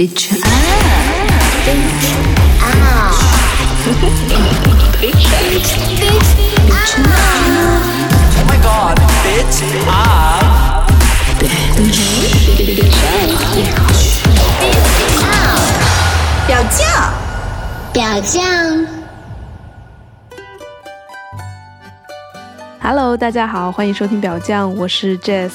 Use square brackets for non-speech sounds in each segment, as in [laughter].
Bitch up. Bitch up. Bitch up. Oh my god, bitch up. Bitch up. 表酱，表酱。Hello，大家好，欢迎收听表酱，我是 Jess。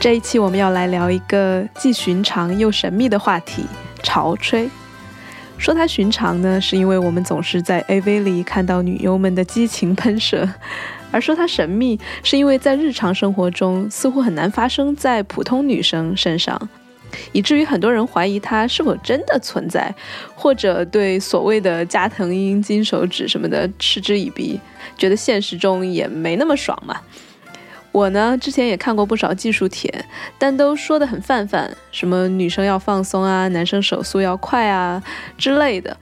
这一期我们要来聊一个既寻常又神秘的话题——潮吹。说它寻常呢，是因为我们总是在 AV 里看到女优们的激情喷射；而说它神秘，是因为在日常生活中似乎很难发生在普通女生身上，以至于很多人怀疑它是否真的存在，或者对所谓的加藤鹰、金手指什么的嗤之以鼻，觉得现实中也没那么爽嘛。我呢，之前也看过不少技术帖，但都说得很泛泛，什么女生要放松啊，男生手速要快啊之类的，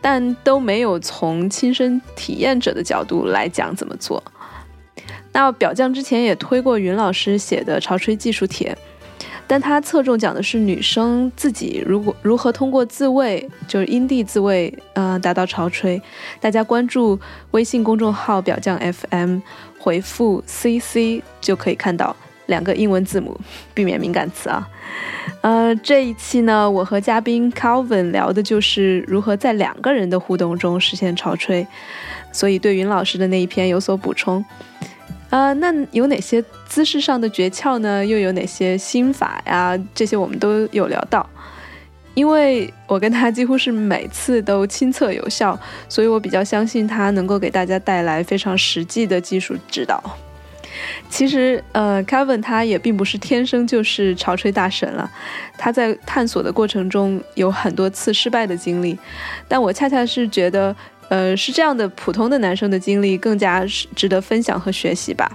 但都没有从亲身体验者的角度来讲怎么做。那表匠之前也推过云老师写的潮吹技术帖，但他侧重讲的是女生自己如果如何通过自慰，就是阴蒂自慰，呃，达到潮吹。大家关注微信公众号表匠 FM。回复 CC 就可以看到两个英文字母，避免敏感词啊。呃，这一期呢，我和嘉宾 Calvin 聊的就是如何在两个人的互动中实现潮吹，所以对云老师的那一篇有所补充。呃，那有哪些姿势上的诀窍呢？又有哪些心法呀？这些我们都有聊到。因为我跟他几乎是每次都亲测有效，所以我比较相信他能够给大家带来非常实际的技术指导。其实，呃，Kevin 他也并不是天生就是潮吹大神了，他在探索的过程中有很多次失败的经历，但我恰恰是觉得，呃，是这样的普通的男生的经历更加值得分享和学习吧。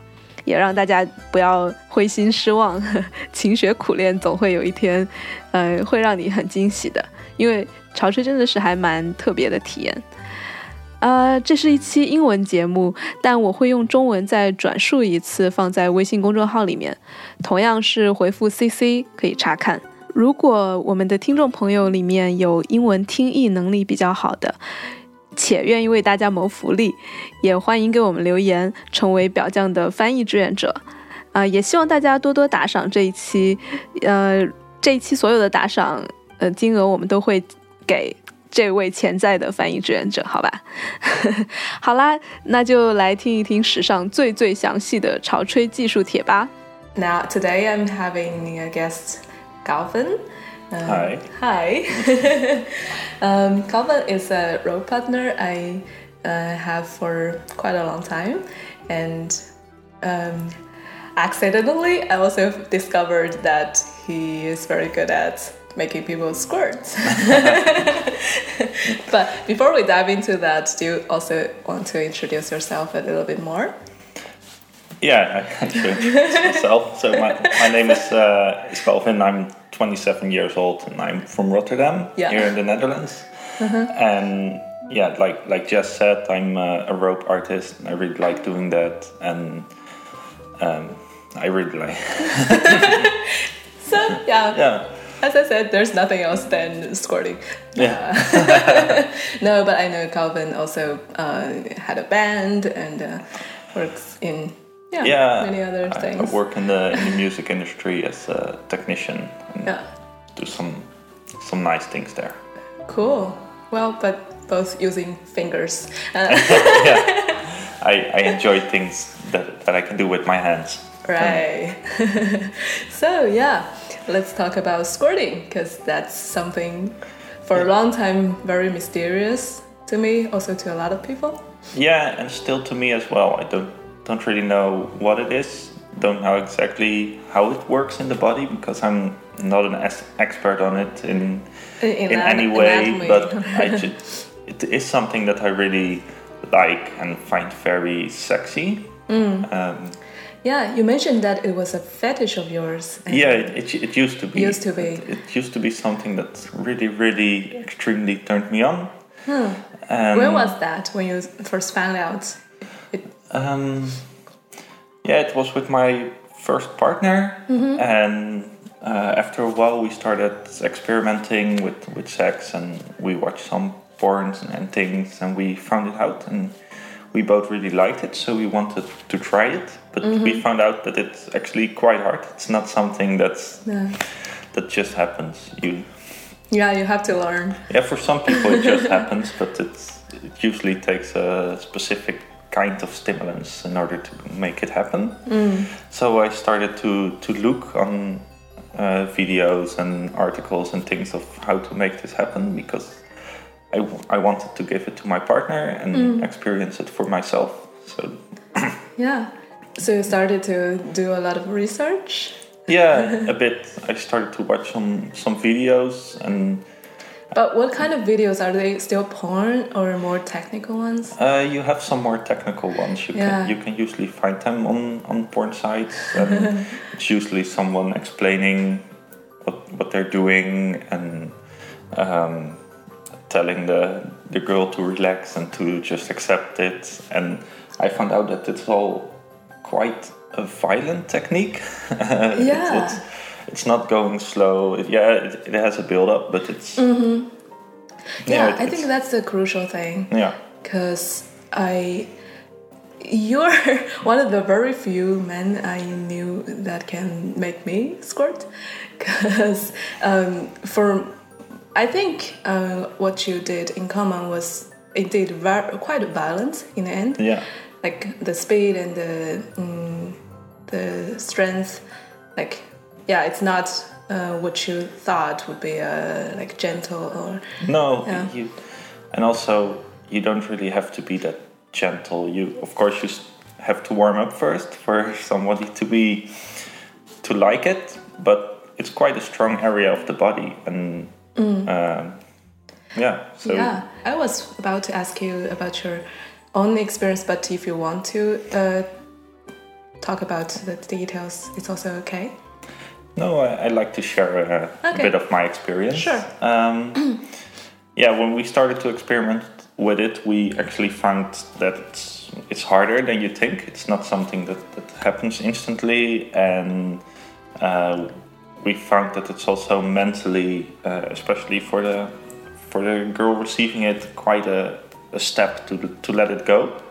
也让大家不要灰心失望，[laughs] 勤学苦练，总会有一天，呃，会让你很惊喜的。因为潮吹真的是还蛮特别的体验。呃，这是一期英文节目，但我会用中文再转述一次，放在微信公众号里面，同样是回复 CC 可以查看。如果我们的听众朋友里面有英文听译能力比较好的，且愿意为大家谋福利，也欢迎给我们留言，成为表匠的翻译志愿者。啊、也希望大家多多打赏这一期，呃，这一期所有的打赏，呃，金额我们都会给这位潜在的翻译志愿者，好吧？[laughs] 好啦，那就来听一听史上最最详细的潮吹技术帖吧。Now today I'm having a guest, Galvin. Um, hi. Hi. [laughs] um, Calvin is a rope partner I uh, have for quite a long time, and um, accidentally I also discovered that he is very good at making people squirt. [laughs] but before we dive into that, do you also want to introduce yourself a little bit more? Yeah, I can introduce myself. So my, my name is uh, is Calvin. I'm 27 years old and I'm from Rotterdam Yeah. here in the Netherlands. [laughs] And yeah, like like Jess said, I'm a, a rope artist. And I really like doing that, and um, I really like [laughs] So yeah, yeah as I said, there's nothing else than squirting. yeah [laughs] No, but I know Calvin also uh, had a band and uh, works in yeah, yeah. many other I, I work in the in the music industry as a technician and Yeah, do some some nice things there. cool. Well, but both using fingers. Uh, [laughs] yeah, [laughs] I, I enjoy things that, that I can do with my hands. right. [laughs] so yeah, let's talk about squirting because that's something for a long time very mysterious to me, also to a lot of people. Yeah, and still to me as well. I don't don't really know what it is. Don't know exactly how it works in the body because I'm not an expert on it in In, in an- any way. But I [laughs] just it is something that I really like and find very sexy. Um, yeah, you mentioned that it was a fetish of yours. yeah, it, it, it used to be. Used to be. It, used to be something that really, really, extremely turned me on. And When was that when you first found out? Um, yeah, it was with my first partner, and uh, after a while, we started experimenting with, with sex and we watched some porns and, and things and we found it out and we both really liked it, so we wanted to try it. But we found out that it's actually quite hard. It's not something that's Yeah. that just happens. You Yeah, you have to learn. yeah, for some people it just [laughs] happens, but it's, it usually takes a specific kind of stimulants in order to make it happen. So I started to, to look on uh, videos and articles and things of how to make this happen because I, w- I wanted to give it to my partner and experience it for myself. So [coughs] Yeah. So you started to do a lot of research. yeah, [laughs] a bit. I started to watch some some videos and But what kind of videos are they? Still porn or more technical ones? Uh, you have some more technical ones. You Yeah. can you can usually find them on, on porn sites. And [laughs] it's usually someone explaining what what they're doing and um, telling the the girl to relax and to just accept it. And I found out that it's all quite a violent technique. [laughs] Yeah. It's, not going slow. It, yeah, it, it has a build up, but it's Yeah, it- I think that's the crucial thing. yeah. because I you're [laughs] one of the very few men I knew that can make me squirt because um, for I think uh, what you did in common was indeed very, quite violent in the end Yeah. like the speed and the mm, the strength like yeah it's not uh, what you thought would be uh, like gentle or No, Yeah. you, and also you don't really have to be that gentle. You, of course, you have to warm up first for somebody to be to like it, but it's quite a strong area of the body, and um, yeah. So yeah, I was about to ask you about your own experience, but if you want to uh, talk about the details, it's also okay. No, I, I like to share a, a bit of my experience. Sure. Um, [clears throat] yeah, when we started to experiment with it, we actually found that it's, it's harder than you think. It's not something that, that happens instantly, and uh, we found that it's also mentally, uh, especially for the for the girl receiving it, quite a, a step to to let it go,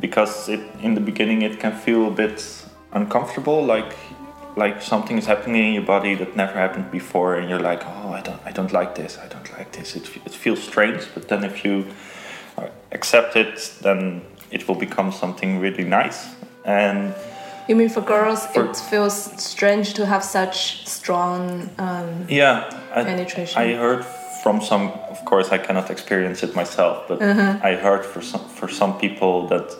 because it in the beginning it can feel a bit uncomfortable, like like something is happening in your body that never happened before, and you're like, oh, I don't, I don't like this, I don't like this. It, it feels strange, but then if you uh, accept it, then it will become something really nice. And You mean for girls, For- it feels strange to have such strong. Um, yeah, I, Penetration. I heard from some. Of course, I cannot experience it myself, but I heard for some for some people that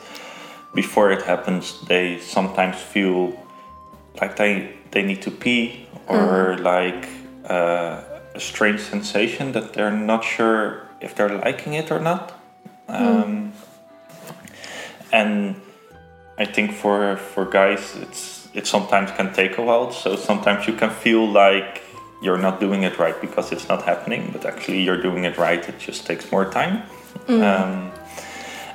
before it happens, they sometimes feel like they they need to pee or like uh, a strange sensation that they're not sure if they're liking it or not. Um, And I think for for guys, it's it sometimes can take a while. So sometimes you can feel like you're not doing it right because it's not happening, but actually you're doing it right. It just takes more time. Um,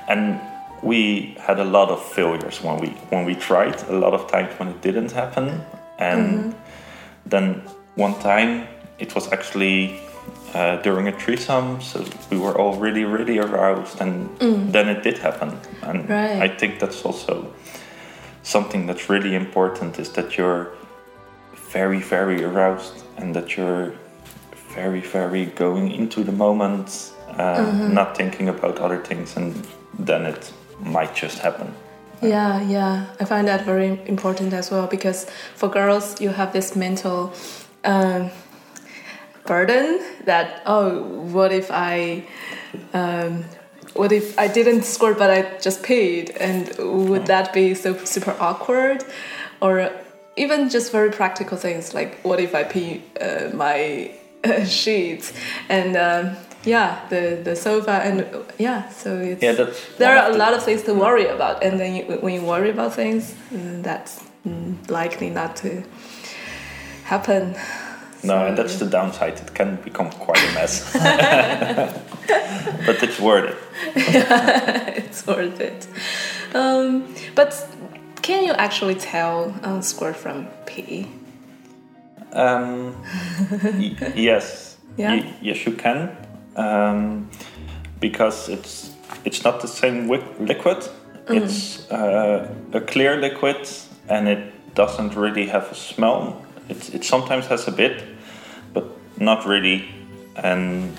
and we had a lot of failures when we when we tried. A lot of times when it didn't happen, and then one time it was actually uh, during a threesome, so we were all really really aroused, and then it did happen. And Right. I think that's also something that's really important is that you're very very aroused and that you're very very going into the moment uh, not thinking about other things and then it might just happen Yeah, yeah. I find that very important as well because for girls, you have this mental um, burden that oh, what if I, um, what if I didn't score but I just paid, and would that be so super awkward, or even just very practical things like what if I pee uh, my uh, [laughs] sheets and. Um, yeah, the the sofa and yeah, so it's Yeah, that's there are a lot of things to worry about, and then you, when you worry about things, mm, that's likely not to happen. no and that's the downside it can become quite a mess [laughs] [laughs] but it's worth it [laughs] it's worth it. Um, but can you actually tell um, squirt from p Um, yes. Yeah? Y- yes, you can. Um, because it's it's not the same liquid. Mm. It's uh, a clear liquid, and it doesn't really have a smell. It it sometimes has a bit, but not really. And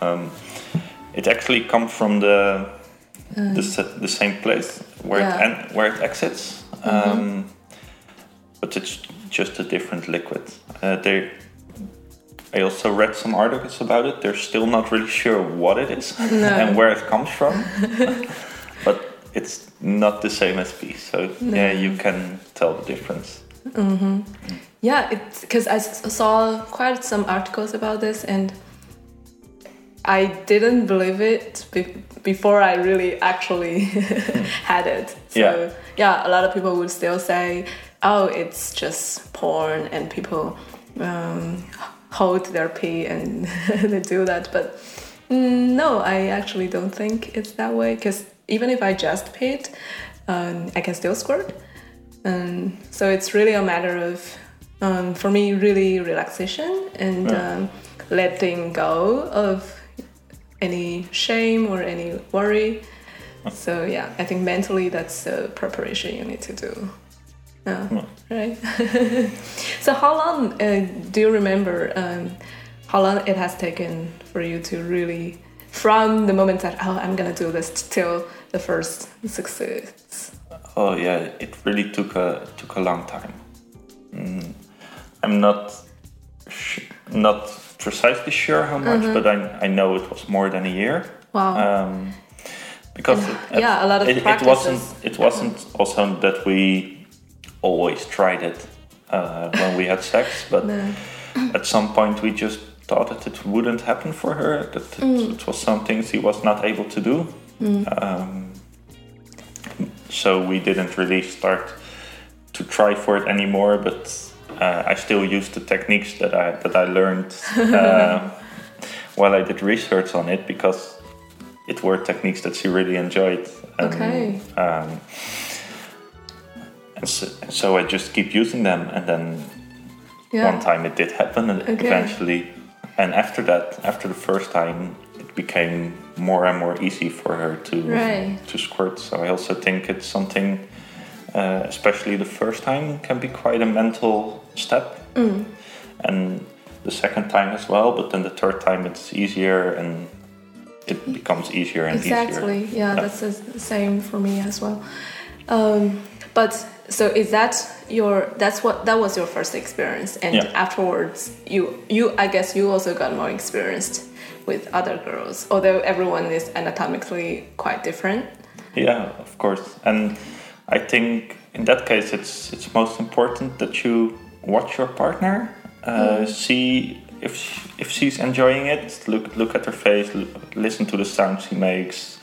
um, it actually comes from the the, the same place where Yeah. it where it exits. Um, but it's just a different liquid. Uh, they, I also read some articles about it. They're still not really sure what it is [laughs] and where it comes from, [laughs] but it's not the same as pee. So yeah, you can tell the difference. Yeah, it's because I saw quite some articles about this and I didn't believe it be- before I really actually [laughs] had it. So Yeah. yeah, a lot of people would still say, "Oh, it's just porn," and people um, hold their pee and [laughs] they do that. But mm, no, I actually don't think it's that way. Because even if I just peed, um, I can still squirt. Um, so it's really a matter of, um, for me, really relaxation and um, letting go of any shame or any worry. So yeah, I think mentally that's the preparation you need to do. Yeah, right. [laughs] so how long uh, do you remember? Um, how long it has taken for you to really, from the moment that oh I'm gonna do this till the first success? Oh yeah, it really took a took a long time. Mm, I'm not sh- not precisely sure how much, but I I know it was more than a year. Wow. Um, because it, yeah, a lot of it, it wasn't it wasn't also that we always tried it uh, when we had sex, but at some point we just thought that it wouldn't happen for her. That it, Mm. it was something she was not able to do. Um, so we didn't really start to try for it anymore. But uh, I still use the techniques that I that I learned [laughs] uh, while I did research on it because it were techniques that she really enjoyed. And, Okay. Um, and so, so I just keep using them, and then Yeah. one time it did happen, and Okay. eventually, and after that, after the first time, it became more and more easy for her to Right. to squirt. So I also think it's something, uh, especially the first time, can be quite a mental step, Mm. and the second time as well. But then the third time, it's easier, and it becomes easier and easier. Exactly. easier. Yeah, that's the same for me as well. Um, but so is that your? That's what that was your first experience, and Yeah. afterwards, you you I guess you also got more experienced with other girls, although everyone is anatomically quite different. Yeah, of course. And I think in that case, it's it's most important that you watch your partner, uh, see if she, if she's enjoying it. Look look at her face, l- listen to the sounds she makes,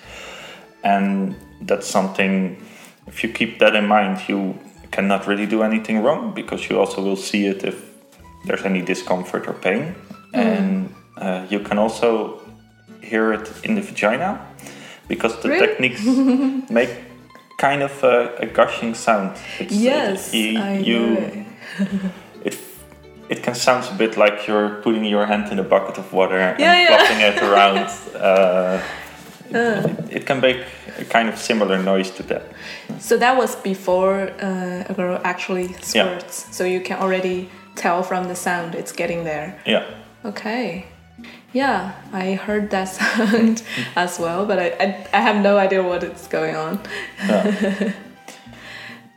and that's something. If you keep that in mind, you cannot really do anything wrong because you also will see it if there's any discomfort or pain, and uh, you can also hear it in the vagina because the Really? techniques [laughs] make kind of a, a gushing sound. It's, Yes, you, I you know it. [laughs] it it can sound a bit like you're putting your hand in a bucket of water and Yeah, yeah. flopping it [laughs] around. Uh, it, it can make a kind of similar noise to that. So that was before uh, a girl actually Yeah. So you can already tell from the sound it's getting there. Yeah. Okay. Yeah, I heard that [laughs] sound as well, but I, I, I have no idea what is going on. [laughs]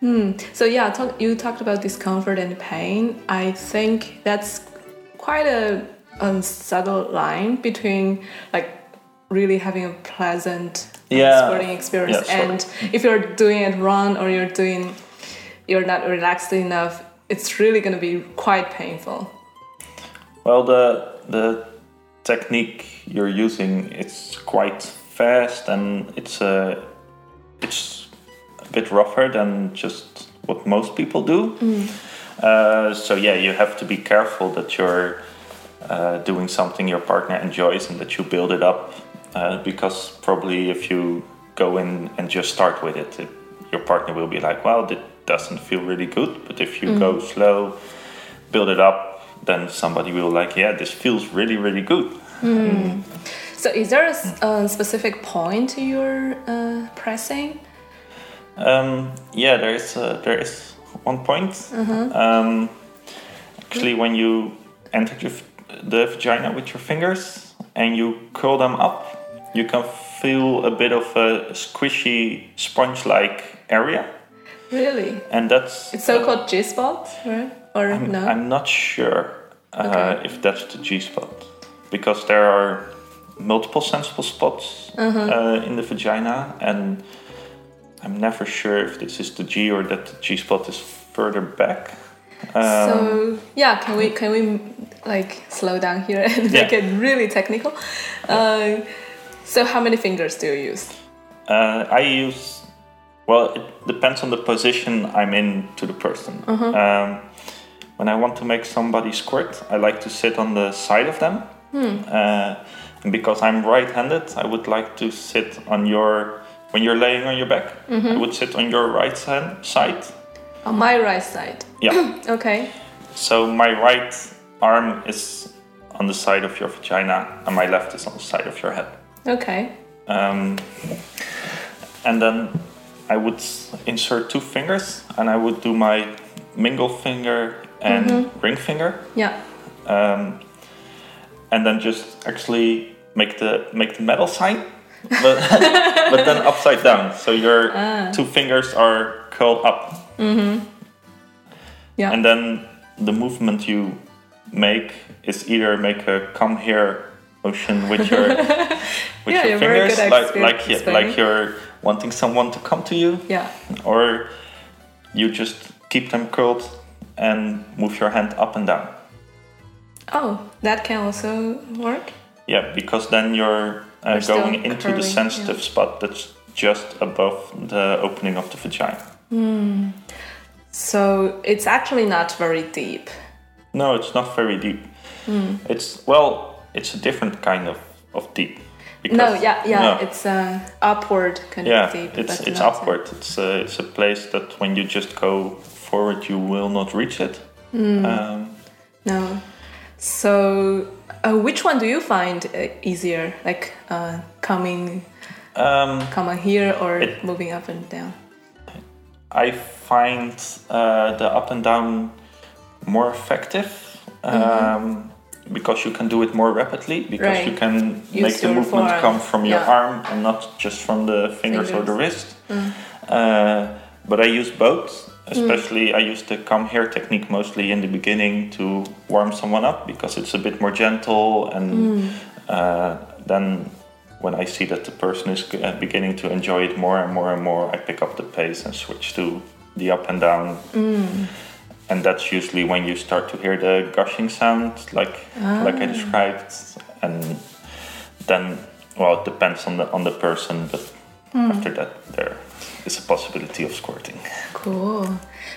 Hmm. So yeah, talk, you talked about discomfort and pain. I think that's quite a unsubtle line between like really having a pleasant uh, Yeah. squirting experience Yeah, and if you're doing it wrong or you're doing you're not relaxed enough, it's really gonna be quite painful. Well, the the technique you're using it's quite fast and it's uh, it's a bit rougher than just what most people do. Uh, so yeah, you have to be careful that you're uh, doing something your partner enjoys and that you build it up. Uh, because probably if you go in and just start with it, it, your partner will be like, "Well, that doesn't feel really good." But if you go slow, build it up, then somebody will like, yeah, this feels really, really good. So, is there a specific point you're uh, pressing? Um, yeah, there is uh, there is one point. Um, actually, when you enter your, the vagina with your fingers and you curl them up, you can feel a bit of a squishy sponge-like area, Really? and that's It's so called G spot, right? Or I'm, no? I'm not sure uh, Okay. if that's the G spot because there are multiple sensible spots Uh-huh. uh, in the vagina, and I'm never sure if this is the G or that the G spot is further back. Um, so yeah, can we can we like slow down here [laughs] and Yeah. make it really technical? Uh, so how many fingers do you use? Uh, I use, well, it depends on the position I'm in to the person. Um, when I want to make somebody squirt, I like to sit on the side of them. Uh, and because I'm right handed, I would like to sit on your, when you're laying on your back, I would sit on your right hand, side. On my right side. Yeah. [clears throat] Okay. so my right arm is on the side of your vagina, and my left is on the side of your head. Okay. Um, and then I would insert two fingers and I would do my mingle finger and ring finger. Yeah. Um, and then just actually make the make the metal sign, but, [laughs] but then upside down. So your two fingers are curled up. Mm-hmm. Yeah. And then the movement you make is either make a come here motion with your [laughs] with Yeah, your fingers, like like explaining. like you're wanting someone to come to you, yeah. or you just keep them curled and move your hand up and down. Oh, that can also work. Yeah, because then you're uh, going into the sensitive yeah. spot that's just above the opening of the vagina. So it's actually not very deep. No, it's not very deep. Hmm. It's well, it's a different kind of of deep. Because, No, yeah, yeah, no. it's uh, upward kind yeah, of deep. it's it's upward. It's a, it's a place that when you just go forward, you will not reach it. Hmm. Um, No. So, uh, which one do you find uh, easier, like uh, coming, um, coming here or It- moving up and down? I find uh, the up and down more effective um, because you can do it more rapidly because you can Use make the movement forearm. come from your Yeah. arm and not just from the fingers, or the Fingers. wrist. Uh, but I use both. Especially, I use the come here technique mostly in the beginning to warm someone up because it's a bit more gentle, and uh, then when I see that the person is uh, beginning to enjoy it more and more and more, I pick up the pace and switch to the up and down. And that's usually when you start to hear the gushing sound, like like I described, and then well, it depends on the on the person, but after that there is a possibility of squirting. Cool.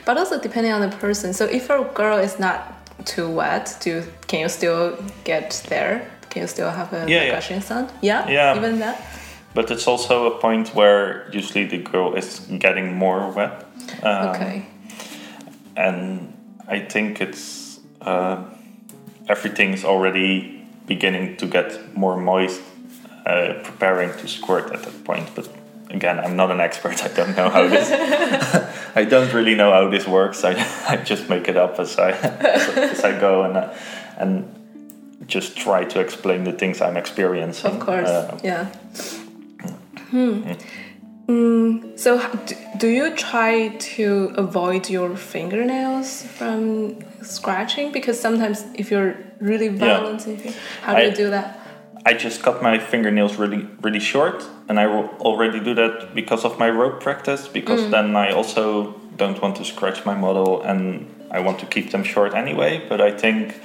But also depending on the person. So if a girl is not too wet, do you, can you still get there? Can you still have a Yeah, yeah. gushing sound? Yeah. Yeah. Even that. But it's also a point where usually the girl is getting more wet. Um, Okay. And I think it's uh, everything is already beginning to get more moist, uh, preparing to squirt at that point. But again, I'm not an expert. [laughs] I don't know how this. [laughs] I don't really know how this works. I, [laughs] I just make it up as I as, I go and uh, and just try to explain the things I'm experiencing. Of course. Uh, yeah. Hmm. Mm, so, do you try to avoid your fingernails from scratching? Because sometimes, if you're really violent, you, how do I- you do that? I just cut my fingernails really, really short, and I already do that because of my rope practice. Because then I also don't want to scratch my model, and I want to keep them short anyway. But I think,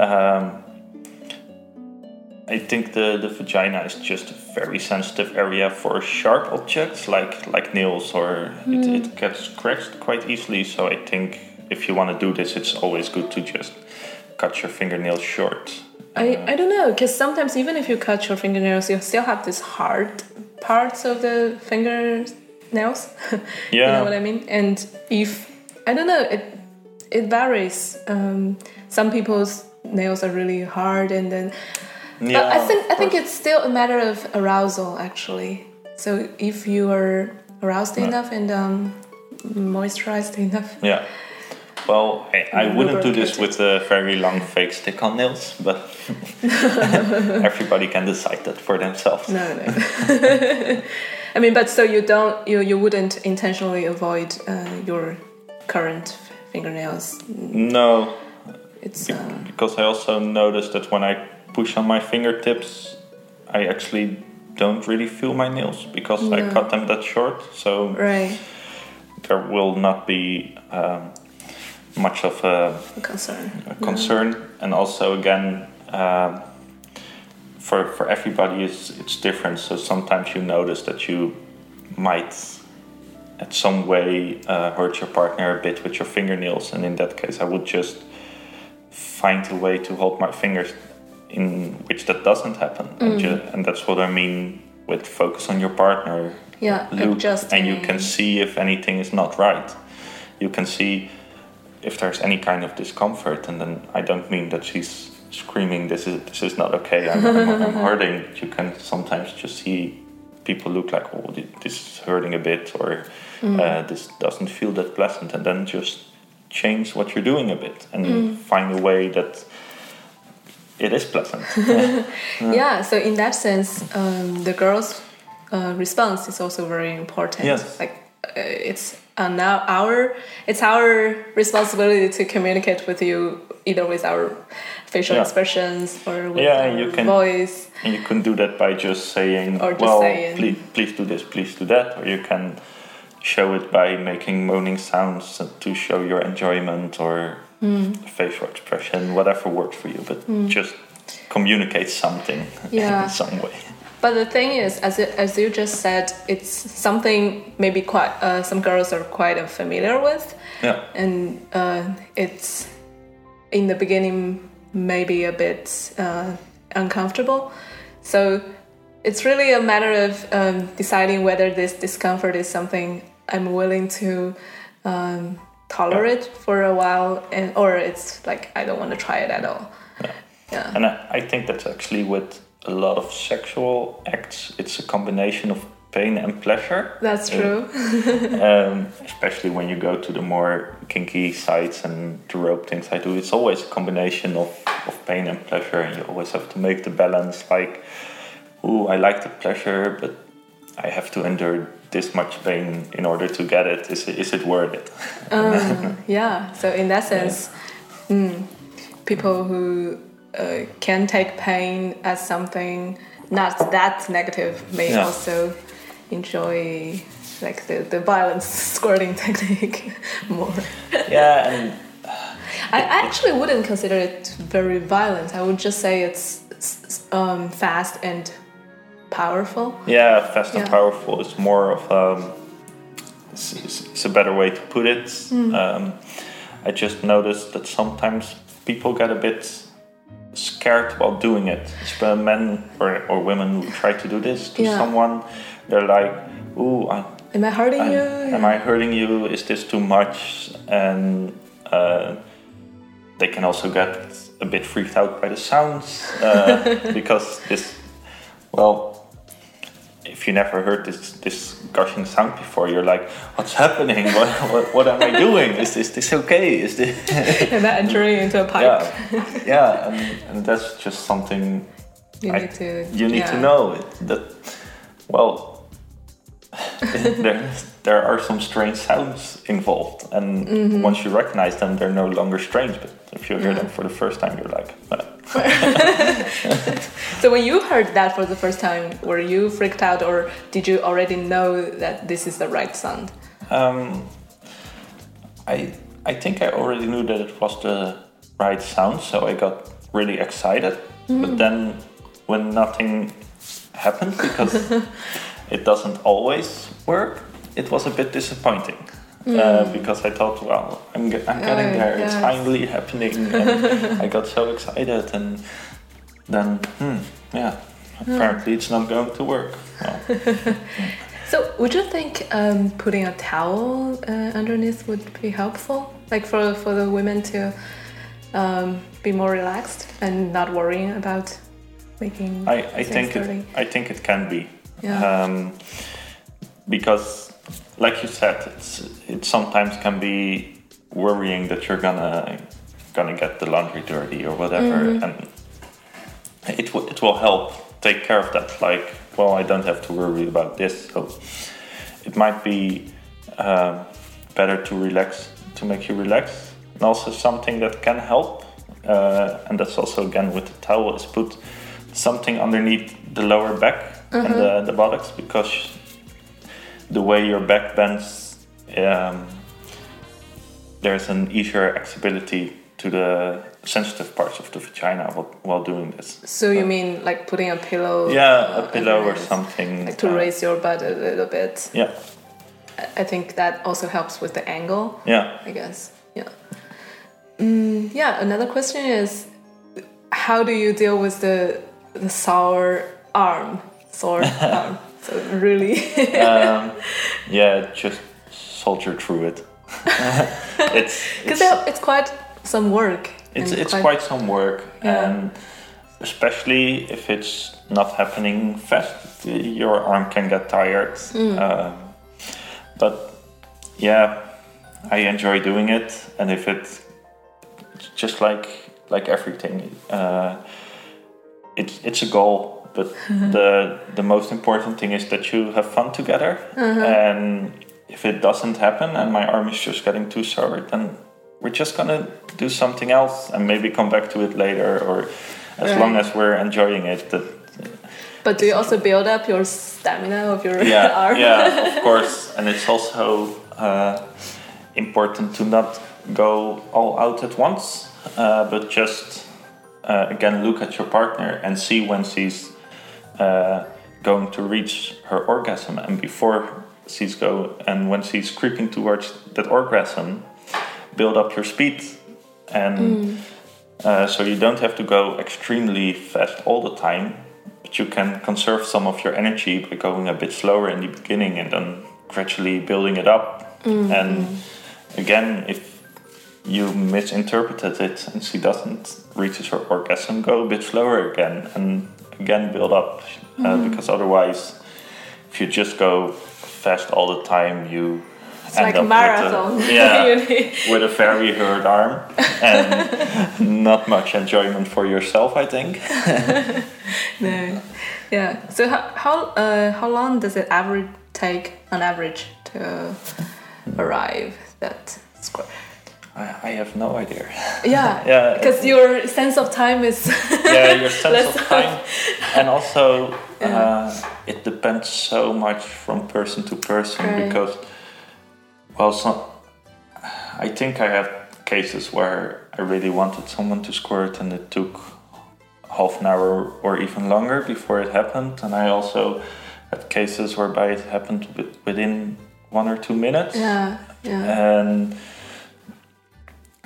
um, I think the, the vagina is just a very sensitive area for sharp objects like like nails, or it, it gets scratched quite easily. So I think if you want to do this, it's always good to just cut your fingernails short. I, I don't know, because sometimes even if you cut your fingernails, you still have these hard parts of the fingernails. yeah, [laughs] you know what I mean? And if I don't know, it it varies. Um, some people's nails are really hard, and then. But I think I think it's still a matter of arousal, actually. So if you are aroused enough and um, moisturized enough, Yeah. Well, I, I wouldn't do this with the very long fake stick on nails, but [laughs] everybody can decide that for themselves. no, no. [laughs] I mean, but so you don't you you wouldn't intentionally avoid uh, your current fingernails. No, It's be- uh, because I also noticed that when I push on my fingertips, I actually don't really feel my nails because I cut them that short. So right. there will not be um, much of a a concern. a concern. And also again um, for for everybody it's it's different. So sometimes you notice that you might at some way uh, hurt your partner a bit with your fingernails. And in that case i would just find a way to hold my fingers in which that doesn't happen and, ju- mm. and that's what i mean with focus on your partner Yeah, look adjusting. and you can see if anything is not right. You can see if there's any kind of discomfort and then i don't mean that she's screaming this is this is not okay i'm, I'm, I'm [laughs] hurting. You can sometimes just see people look like oh this is hurting a bit or mm. uh, this doesn't feel that pleasant and then just change what you're doing a bit and mm. find a way that it is pleasant [laughs] Yeah, so in that sense, um, the girl's uh, response is also very important. Yes. Like uh, it's now our it's our responsibility to communicate with you either with our facial Yeah. expressions or with Yeah, you can- voice. And you can do that by just saying, Or just well, saying. please, please do this, please do that. Or you can show it by making moaning sounds to show your enjoyment or Hmm. facial expression, whatever works for you. But just communicate something [laughs] Yeah. in some way. But the thing is, as it, as you just said, it's something maybe quite uh, some girls are quite unfamiliar with. Yeah. and uh, it's in the beginning maybe a bit uh, uncomfortable. So it's really a matter of um, deciding whether this discomfort is something I'm willing to um, tolerate for a while, and or it's like I don't want to try it at all. Yeah. And I, I think that's actually with a lot of sexual acts, it's a combination of pain and pleasure. That's true. [laughs] [laughs] um, especially when you go to the more kinky sites and the rope things I do, it's always a combination of, of pain and pleasure, and you always have to make the balance like, oh, I like the pleasure, but I have to endure this much pain in order to get it. Is it, is it worth it? [laughs] Yeah. So in that sense, mm, people who uh, can take pain as something not that negative may Yeah. also enjoy like the, the violence [laughs] squirting [laughs] technique more. yeah, and I actually wouldn't consider it very violent. I would just say it's um, fast and powerful. Yeah, fast and powerful is more of um, it's, it's- it's a better way to put it. Hmm. Um, I just noticed that sometimes people get a bit scared while doing it. Especially men or, or women who try to do this to Yeah. someone, they're like, "Ooh, I, Am I hurting I'm- you? am I hurting you? Is this too much?" And uh, they can also get a bit freaked out by the sounds uh, [laughs] because this, well, if you never heard this this gushing sound before, you're like, "What's happening? [laughs] What what, what am I doing? Is this this okay? Is this?" [laughs] Am I entering into a pipe? yeah, yeah, and, and that's just something You I- need to. you need to know it, that well [laughs] there, there are some strange sounds involved and Mm-hmm. once you recognize them they're no longer strange but if you hear them for the first time you're like "Uh, [laughs] So when you heard that for the first time, were you freaked out, or did you already know that this is the right sound? um, I, I think I already knew that it was the right sound so I got really excited but then when nothing happened because [laughs] it doesn't always work it was a bit disappointing uh, because I thought, well, I'm, ge- I'm getting Oh, there. It's finally happening, and [laughs] I got so excited, and then, hmm, yeah, apparently it's not going to work. Well, [laughs] So would you think um, putting a towel uh, underneath would be helpful? like for for the women to um, be more relaxed and not worrying about making. I, I think it, I think it can be. Yeah. Um, because, like you said, it's it sometimes can be worrying that you're gonna gonna get the laundry dirty or whatever, Mm-hmm. and it will it will help take care of that. Like, well, I don't have to worry about this, so it might be um, better to relax to make you relax, and also something that can help. Uh, and that's also again with the towel is put something underneath the lower back and the, the buttocks because the way your back bends, um, there's an easier accessibility to the sensitive parts of the vagina while, while doing this. So you mean like putting a pillow? Yeah, uh, a pillow or something. Like to uh, raise your butt a little bit. Yeah, I- I think that also helps with the angle. yeah. I guess. Yeah. Mm, yeah. Another question is, how do you deal with the the sour arm, sore arm? So really, um, [laughs] yeah, just soldier through it. [laughs] it's because it's, it's quite some work. it's, it's quite some work, Yeah. and especially if it's not happening fast, your arm can get tired. Mm. Um, but yeah, I enjoy doing it, and if it just like like everything, uh, it's it's a goal. But the the most important thing is that you have fun together, and if it doesn't happen and my arm is just getting too sore, then we're just gonna do something else and maybe come back to it later, or as long as we're enjoying it. That But do you also build up your stamina of your yeah, [laughs] arm? yeah, of [laughs] course. And it's also uh, important to not go all out at once, uh, but just uh, again look at your partner and see when she's uh, going to reach her orgasm, and before she's go and when she's creeping towards that orgasm, build up your speed and. Uh, so you don't have to go extremely fast all the time, but you can conserve some of your energy by going a bit slower in the beginning and then gradually building it up. And again, if you misinterpreted it and she doesn't reach her orgasm, go a bit slower again and again build up. Uh, because otherwise, if you just go fast all the time, you It's like a marathon. With a, [laughs] yeah, with a very hurt arm and [laughs] not much enjoyment for yourself, I think. [laughs] No. Yeah. So how how uh, how long does it average take on average to arrive that score? I, I have no idea. Yeah. [laughs] Yeah, [laughs] Because your sense of time is. [laughs] Yeah, your sense of time, and also uh, it depends so much from person to person Right. because, well, some, I think I had cases where I really wanted someone to squirt, and it took half an hour or even longer before it happened, and I also had cases whereby it happened within one or two minutes. yeah. Yeah. And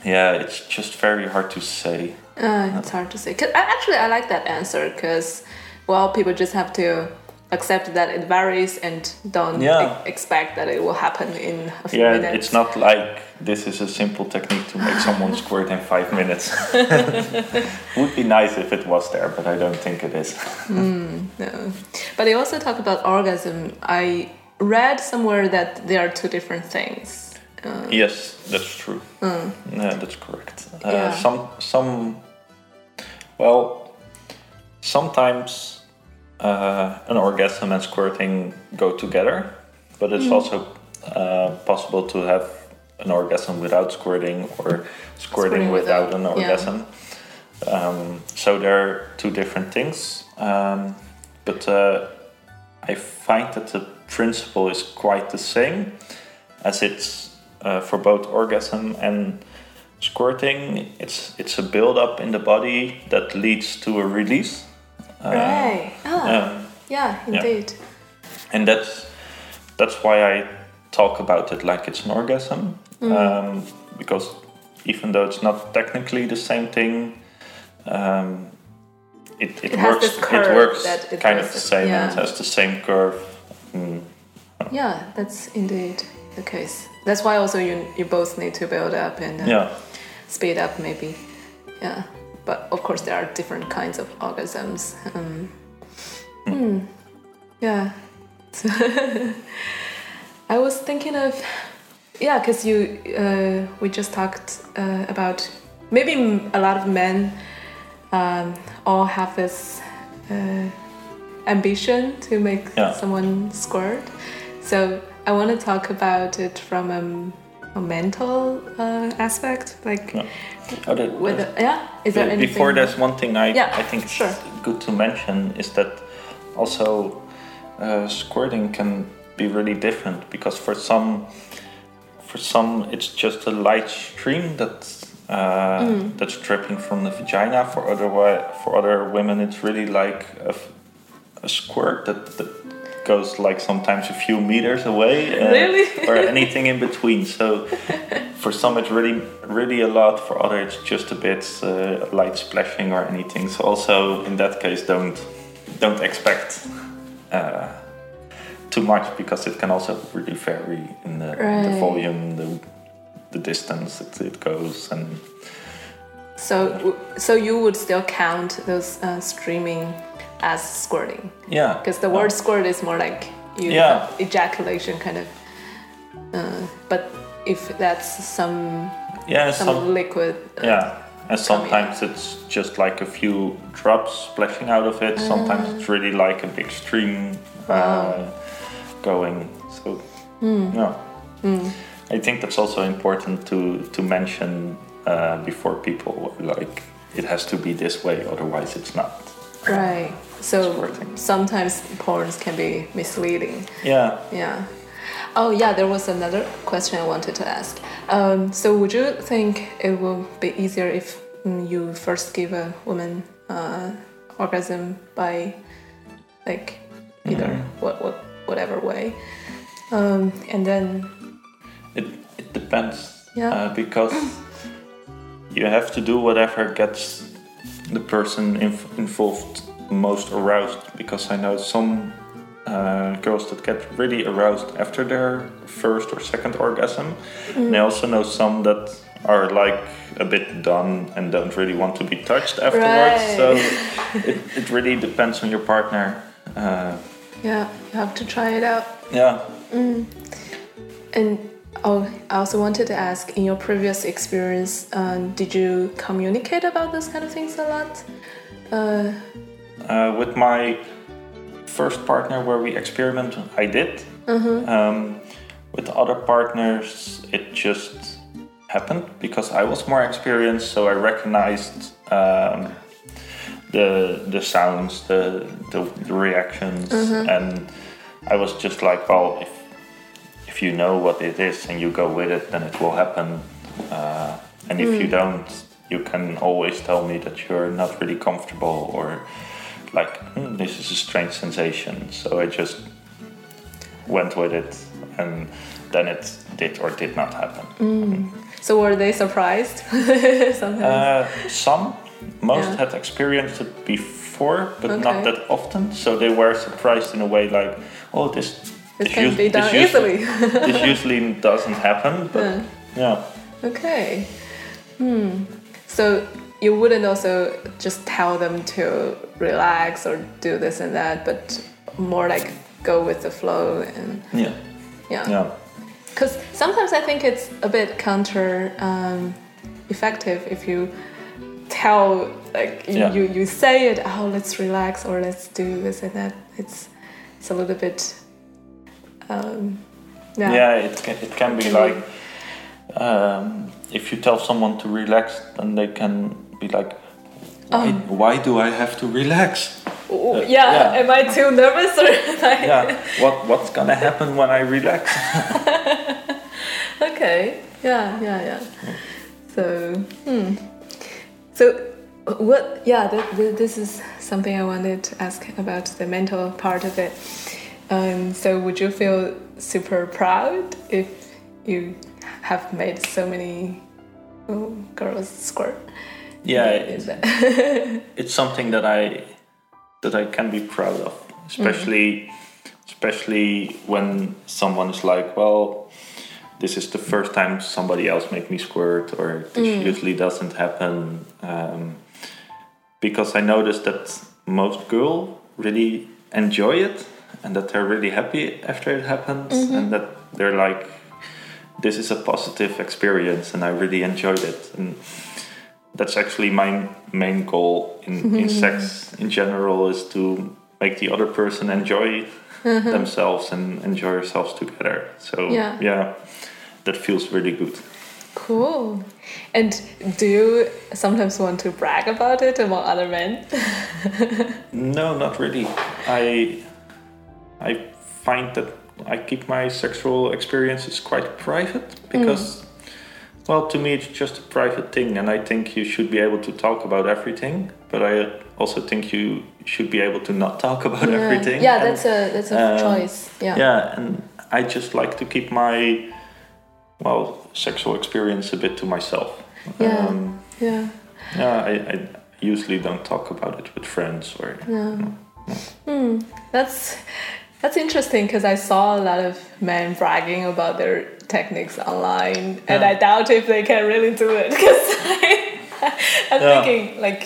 yeah, it's just very hard to say. Uh, it's hard to say. 'Cause I, actually, I like that answer because, well, people just have to accept that it varies and don't Yeah. e- expect that it will happen in a few Yeah, minutes. it's not like this is a simple technique to make someone [laughs] squirt in five minutes. [laughs] Would be nice if it was there, but I don't think it is. No. But they also talk about orgasm. I read somewhere that there are two different things. Uh, Yes, that's true. Yeah, that's correct. Uh, Yeah. Some, some, well, sometimes uh, an orgasm and squirting go together, but it's also uh, possible to have an orgasm without squirting or squirting, Squirting without, without, an yeah. orgasm. Um, so there are two different things, um, but uh, I find that the principle is quite the same, as it's uh, for both orgasm and squirting. It's it's a build up in the body that leads to a release. Uh, right. Ah, um, yeah, indeed. and that's that's why I talk about it like it's an orgasm, um, because even though it's not technically the same thing, um, it, it, It works. it works it kind of the same. yeah. It has the same curve. Mm, Yeah, that's indeed. The case. That's why also you you both need to build up and uh, Yeah. speed up maybe. Yeah. But of course there are different kinds of orgasms. Um, hmm. Yeah. So [laughs] I was thinking of yeah, because you uh, we just talked uh, about maybe a lot of men um, all have this uh, ambition to make Yeah. someone squirt. So I want to talk about it from um, a mental uh, aspect, like Yeah. Oh, that- with yeah. Is there anything? Before there's one thing I, Yeah, I think it's sure. good to mention is that also uh, squirting can be really different because for some for some it's just a light stream that's uh, Mm. that's dripping from the vagina. For other for other women it's really like a squirt that, that goes like sometimes a few meters away uh, Really? [laughs] or anything in between. So for some it's really really a lot for others it's just a bit uh, light splashing or anything so also in that case don't don't expect uh, too much because it can also really vary in the, the volume the, the distance it, it goes and So so you would still count those uh, streaming as squirting. Yeah. Because the word squirt is more like you Yeah. have ejaculation kind of. Uh, but if that's some yeah some some, liquid. uh, yeah. And sometimes it's just like a few drops splashing out of it. Sometimes it's really like a big stream uh, going. So yeah. I think that's also important to to mention uh, before people like it has to be this way otherwise it's not Right. So sometimes porns can be misleading. yeah Yeah. Oh yeah, there was another question I wanted to ask. Um, so would you think it will be easier if mm, you first give a woman uh, orgasm by like either what what whatever way, um, and then it, it depends Yeah. uh, because you have to do whatever gets the person inf- involved most aroused because i know some uh, girls that get really aroused after their first or second orgasm. And i also know some that are like a bit done and don't really want to be touched afterwards. Right. so [laughs] it, it really depends on your partner uh, yeah, you have to try it out. yeah. And oh, I also wanted to ask, in your previous experience, um, did you communicate about those kind of things a lot? Uh, Uh, with my first partner where we experiment, I did. Um, with other partners, it just happened because I was more experienced, so I recognized um, the the sounds, the the, the reactions, and I was just like, well, if if you know what it is and you go with it, then it will happen. Uh, and if you don't, you can always tell me that you're not really comfortable or like "Hmm, this is a strange sensation. So I just went with it, and then it did or did not happen. so were they surprised? [laughs] Sometimes. Uh, some, most Yeah. had experienced it before, but Okay. not that often. So they were surprised in a way, like, "Oh, this This can us- be done easily." [laughs] this usually doesn't happen, but Yeah. yeah. Okay. Hmm. So you wouldn't also just tell them to relax or do this and that, but more like go with the flow and Yeah, yeah. yeah, Because sometimes I think it's a bit counter um, effective if you tell like you, Yeah. you you say it oh let's relax or let's do this and that it's it's a little bit um, yeah yeah. It can, it can be like um, if you tell someone to relax, then they can be like, "Why, why do I have to relax?" Uh, yeah, yeah. am I too nervous or [laughs] like Yeah, what what's gonna happen when I relax? [laughs] okay yeah yeah yeah so hmm so what yeah th- th- this is something i wanted to ask about the mental part of it um, so would you feel super proud if you have made so many oh, girls squirt yeah, Is it, that- [laughs] it's something that I that I can be proud of, especially especially when someone is like, well, this is the first time somebody else made me squirt, or this usually doesn't happen. Um, because I noticed that most girls really enjoy it and that they're really happy after it happens mm-hmm. and that they're like this is a positive experience and I really enjoyed it and that's actually my main goal in, in mm-hmm. sex in general is to make the other person enjoy mm-hmm. themselves and enjoy ourselves together so Yeah. yeah that feels really good Cool. And do you sometimes want to brag about it among other men? [laughs] No, not really. I I find that I keep my sexual experiences quite private because well, to me it's just a private thing and I think you should be able to talk about everything, but I also think you should be able to not talk about everything. Yeah, and- that's a that's a um, choice. Yeah. yeah, and I just like to keep my well, sexual experience a bit to myself. Yeah. Um, Yeah. yeah, I, I usually don't talk about it with friends or no. Hm. That's that's interesting because I saw a lot of men bragging about their techniques online, and I doubt if they can really do it because [laughs] I'm Yeah. thinking like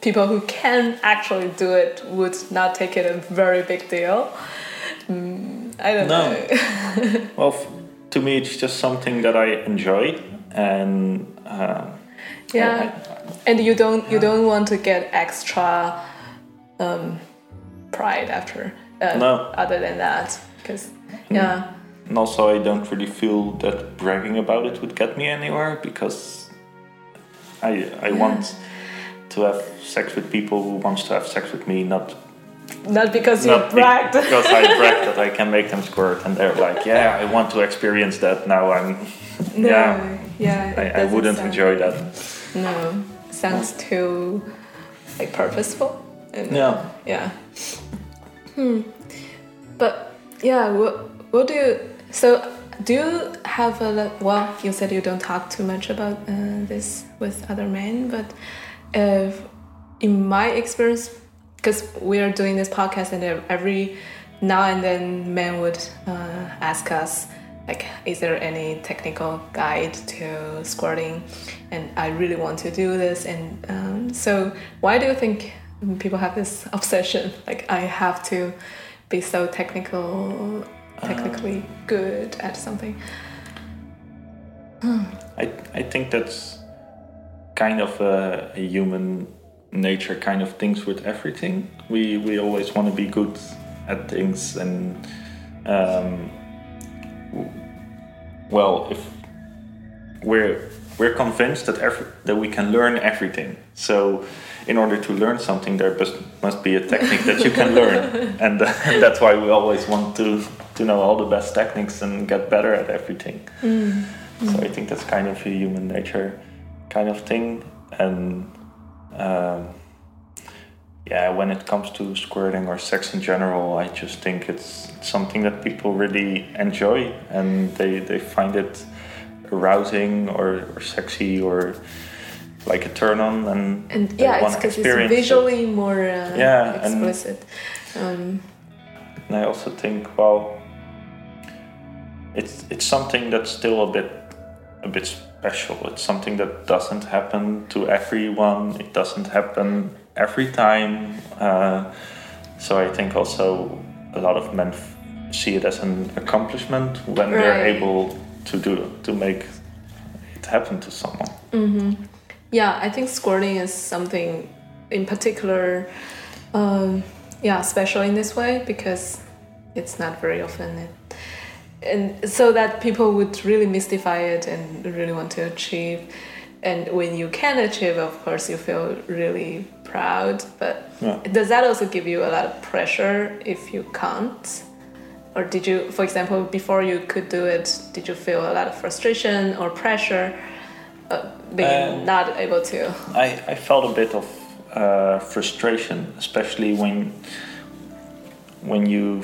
people who can actually do it would not take it a very big deal. Mm, I don't No. know. [laughs] Well, f- to me, it's just something that I enjoy, and uh, yeah, and you don't you don't want to get extra um, pride after. Uh, No. Other than that, because yeah. and also I don't really feel that bragging about it would get me anywhere because I I want to have sex with people who wants to have sex with me, not Not because you be- bragged. because I [laughs] bragged that I can make them squirt, and they're like, yeah, I want to experience that now. I'm No, [laughs] yeah, yeah. I, I wouldn't sound- enjoy that. No, sounds too like purposeful. And, Yeah. Yeah. Hmm. But yeah, what what do you? So do you have a well? You said you don't talk too much about uh, this with other men, but in my experience, because we are doing this podcast, and every now and then men would uh, ask us like is there any technical guide to squirting and i really want to do this and um, so why do you think people have this obsession like i have to be so technical technically good at something I, I think that's kind of a, a human nature kind of things with everything. We we always want to be good at things and um, well if we're we're convinced that every, that we can learn everything. So in order to learn something, there must, must be a technique that you can learn, [laughs] and, uh, [laughs] that's why we always want to to know all the best techniques and get better at everything. So I think that's kind of a human nature kind of thing. And um, yeah, when it comes to squirting or sex in general, I just think it's something that people really enjoy and they, they find it arousing or, or sexy or like a turn on and, and yeah it's because it's experience it. visually more uh, Yeah, and- explicit um, And I also think, well, it's it's something that's still a bit a bit special. It's something that doesn't happen to everyone. It doesn't happen every time. Uh, so I think also a lot of men f- see it as an accomplishment when they're able to do to make it happen to someone. Yeah, I think squirting is something in particular, um, yeah, special in this way because it's not very often. It, and so that people would really mystify it and really want to achieve. And when you can achieve, of course, you feel really proud. But Yeah. does that also give you a lot of pressure if you can't? Or did you, for example, before you could do it, did you feel a lot of frustration or pressure being Um, not able to? I, I felt a bit of uh, frustration, especially when when you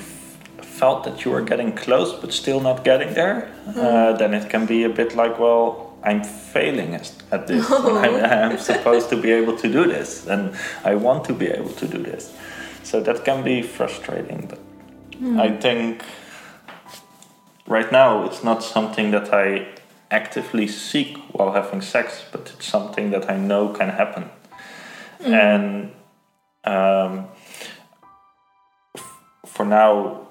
felt that you were getting close but still not getting there. Uh, then it can be a bit like, well, I'm failing at this. [laughs] I'm, I'm [laughs] supposed to be able to do this, and I want to be able to do this. So that can be frustrating, but I think right now it's not something that I actively seek while having sex, but it's something that I know can happen. And um, f- for now,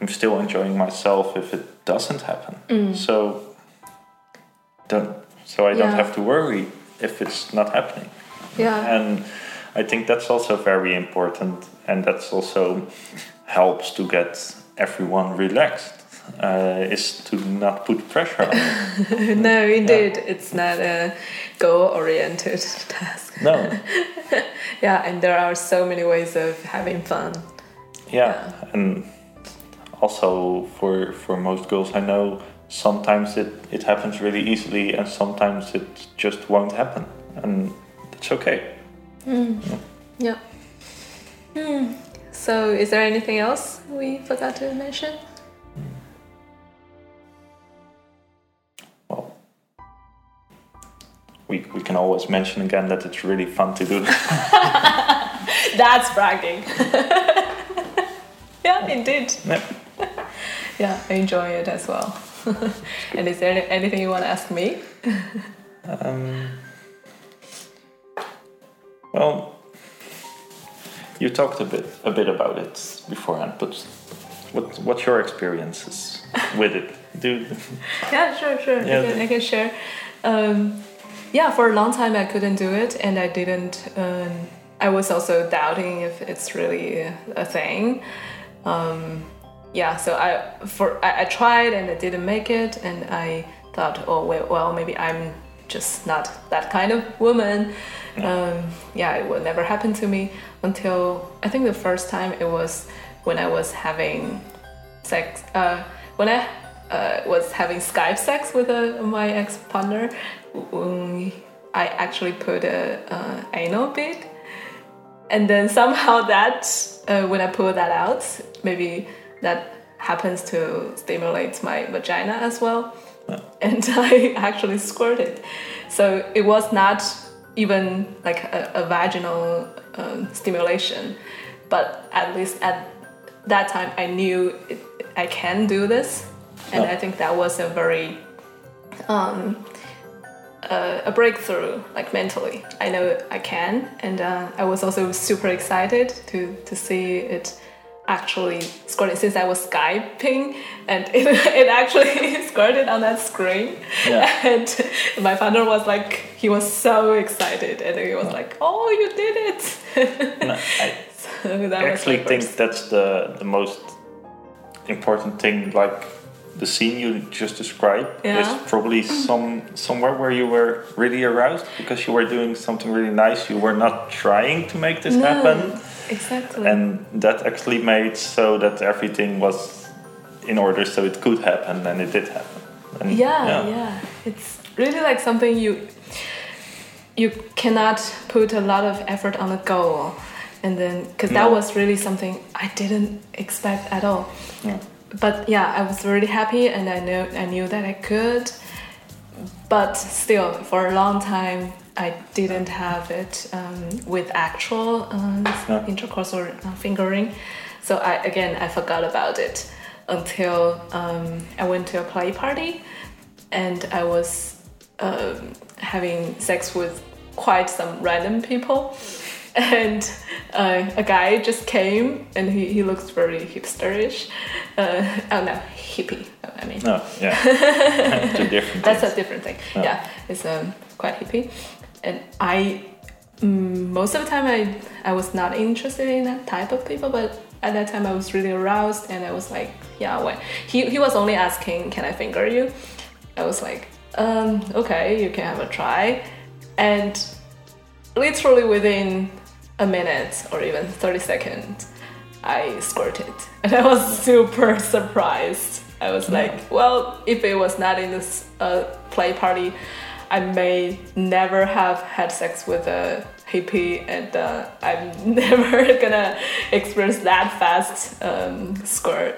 I'm still enjoying myself if it doesn't happen. So don't so I don't have to worry if it's not happening. Yeah. And I think that's also very important, and that's also helps to get everyone relaxed. Uh, is to not put pressure on. them. [laughs] no, indeed, it's not a goal-oriented [laughs] task. no, [laughs] Yeah, and there are so many ways of having fun. yeah, and also for for most girls I know, sometimes it it happens really easily, and sometimes it just won't happen, and it's okay. Yeah. Hmm. So, is there anything else we forgot to mention? We we can always mention again that it's really fun to do. [laughs] That's bragging. [laughs] yeah, indeed. Yeah. [laughs] Yeah, I enjoy it as well. and is there any- anything you want to ask me? Um, well, you talked a bit a bit about it beforehand, but what what's your experiences with it? Do Yeah, sure, sure. Yeah, I, can, I can share. Um, yeah, for a long time I couldn't do it, and I didn't. Um, I was also doubting if it's really a thing. Um, yeah, so I for I, I tried and I didn't make it, and I thought, oh well, well maybe I'm just not that kind of woman. Um, yeah, it will never happen to me until I think the first time it was when I was having sex uh, when I uh, was having Skype sex with uh, my ex partner. I actually put a uh, anal bead, and then somehow [laughs] that uh, when I pull that out, maybe that happens to stimulate my vagina as well, and [laughs] I actually squirted. So it was not even like a, a vaginal um, stimulation, but at least at that time I knew it, I can do this, and Yeah. I think that was a very um, uh, a breakthrough, like mentally. I know I can, and uh, I was also super excited to to see it actually squirting since I was skyping and it, [laughs] it actually [laughs] scored it on that screen Yeah. [laughs] and my partner was like he was so excited and he was like oh you did it no, I so that actually think that's the the most important thing. Like the scene you just described Yeah. is probably some somewhere where you were really aroused because you were doing something really nice. You were not trying to make this No, happen. exactly and that actually made so that everything was in order so it could happen and it did happen and yeah, yeah it's really like something you you cannot put a lot of effort on a goal and then because that was really something i didn't expect at all Yeah. But yeah i was really happy and i know i knew that i could. But still for a long time i didn't have it um, with actual um, Yeah. intercourse or uh, fingering. So i again i forgot about it until um, i went to a play party and i was um, having sex with quite some random people and uh, a guy just came and he, he looks very hipsterish uh, oh no hippie i mean no yeah [laughs] two different that's a different thing. Yeah. Yeah, it's um, quite hippie, and I mm, most of the time I I was not interested in that type of people, but at that time I was really aroused, and I was like, yeah, what? he he was only asking, can I finger you? I was like, um, okay, you can have a try, and literally within a minute or even 30 seconds, I squirted. [laughs] And I was super surprised. I was like, well, if it was not in this uh, play party, I may never have had sex with a hippie, and uh, I'm [laughs] never gonna experience that fast um, squirt.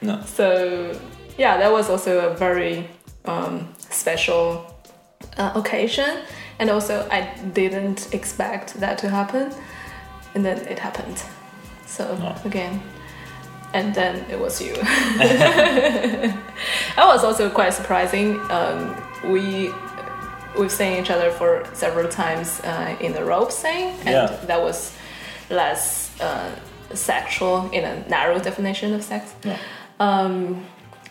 no So yeah, that was also a very um, special uh, occasion, and also I didn't expect that to happen, and then it happened. So Oh. again, and then it was you. [laughs] that was also quite surprising. Um, we we've seen each other for several times uh, in the rope thing, and Yeah. that was less uh, sexual in a narrow definition of sex. Yeah. Um,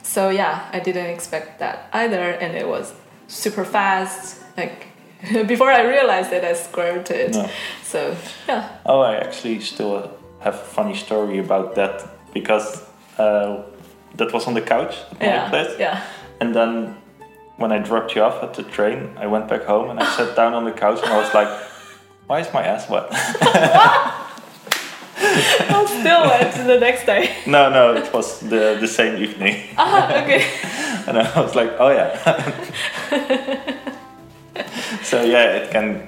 so yeah, I didn't expect that either, and it was super fast. Like [laughs] before I realized it, I squirted. No. So yeah, Oh, I actually still have a funny story about that because uh, that was on the couch at my yeah, place. yeah. And then when I dropped you off at the train, I went back home and I sat [laughs] down on the couch and I was like, why is my ass wet? [laughs] I'm still wet the next day. no, no, it was the, the same evening. ah, okay. And I was like, oh yeah. [laughs] so yeah, it can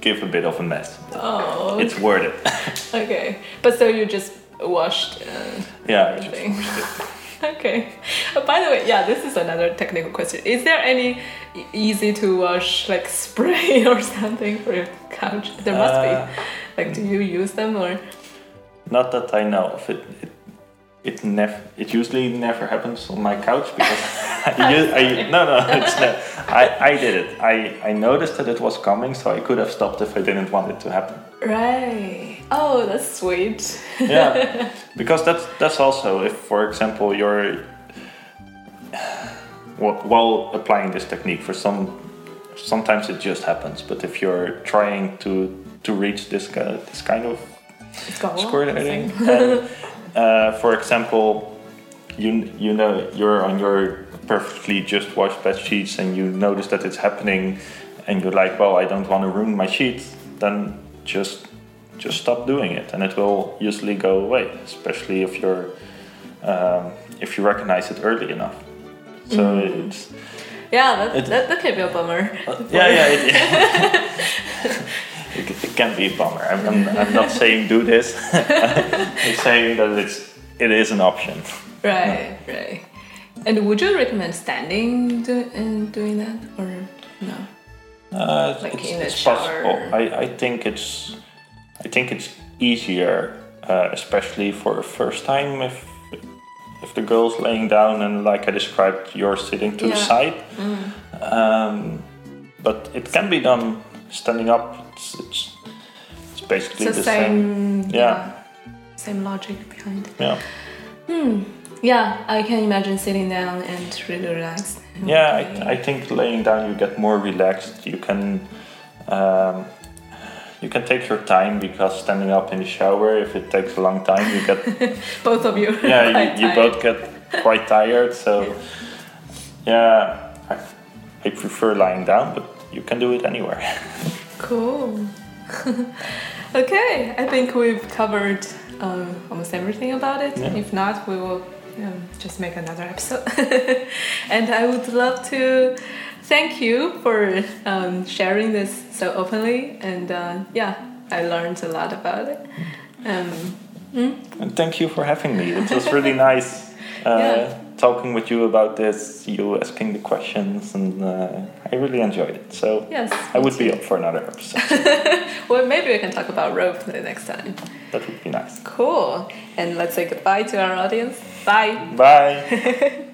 give a bit of a mess. Oh, It's worth it. [laughs] okay. But so you just washed. Uh, yeah. Everything. [laughs] okay. Uh, by the way, yeah, this is another technical question. Is there any easy to wash like spray or something for your couch? There must Uh, be. Like, do you use them or? Not that I know of. It it it never. It usually never happens on my couch because [laughs] I, I no no [laughs] it's not. I I did it. I I noticed that it was coming, so I could have stopped if I didn't want it to happen. Right. Oh, that's sweet. [laughs] Yeah, because that's that's also if, for example, you're wh- while applying this technique for some. Sometimes it just happens, but if you're trying to to reach this ki- this kind of Goal, squirt I editing. think. and, uh, for example, you you know you're on your perfectly just washed bed sheets and you notice that it's happening, and you're like, well, I don't want to ruin my sheets. Then just just stop doing it, and it will usually go away. Especially if you're um, if you recognize it early enough. So it's Yeah, that, It- that, that can be a bummer. yeah, yeah. It, [laughs] [laughs] it, it can be a bummer. I'm, I'm, I'm not saying do this. [laughs] I'm saying that it's it is an option. Right, right. And would you recommend standing do, in doing that or no? Uh, Like it's, in the it's shower. possible. I, I think it's I think it's easier, uh, especially for a first time if if the girl's laying down and like I described, you're sitting to the Yeah. side. Um, but it can be done standing up. It's it's, it's basically It's the the same. same, Yeah. same logic behind. Yeah. Hmm. Yeah, I can imagine sitting down and really relaxed. Yeah, I, I think laying down you get more relaxed. You can um, you can take your time because standing up in the shower, if it takes a long time, you get [laughs] Both of you. [laughs] yeah you, you both get quite tired. So yeah, I, I prefer lying down, but you can do it anywhere. [laughs] Cool. [laughs] okay, I think we've covered um, almost everything about it. Yeah. If not, we will um, just make another episode. [laughs] and I would love to thank you for um, sharing this so openly. And uh, yeah, I learned a lot about it. Um, and thank you for having me. It was really [laughs] nice. Uh, Yeah. Talking with you about this, you asking the questions, and uh, I really enjoyed it. So yes. I would be up for another episode. [laughs] Well, maybe we can talk about rope the next time. that would be nice. Cool. And let's say goodbye to our audience. Bye. Bye. [laughs]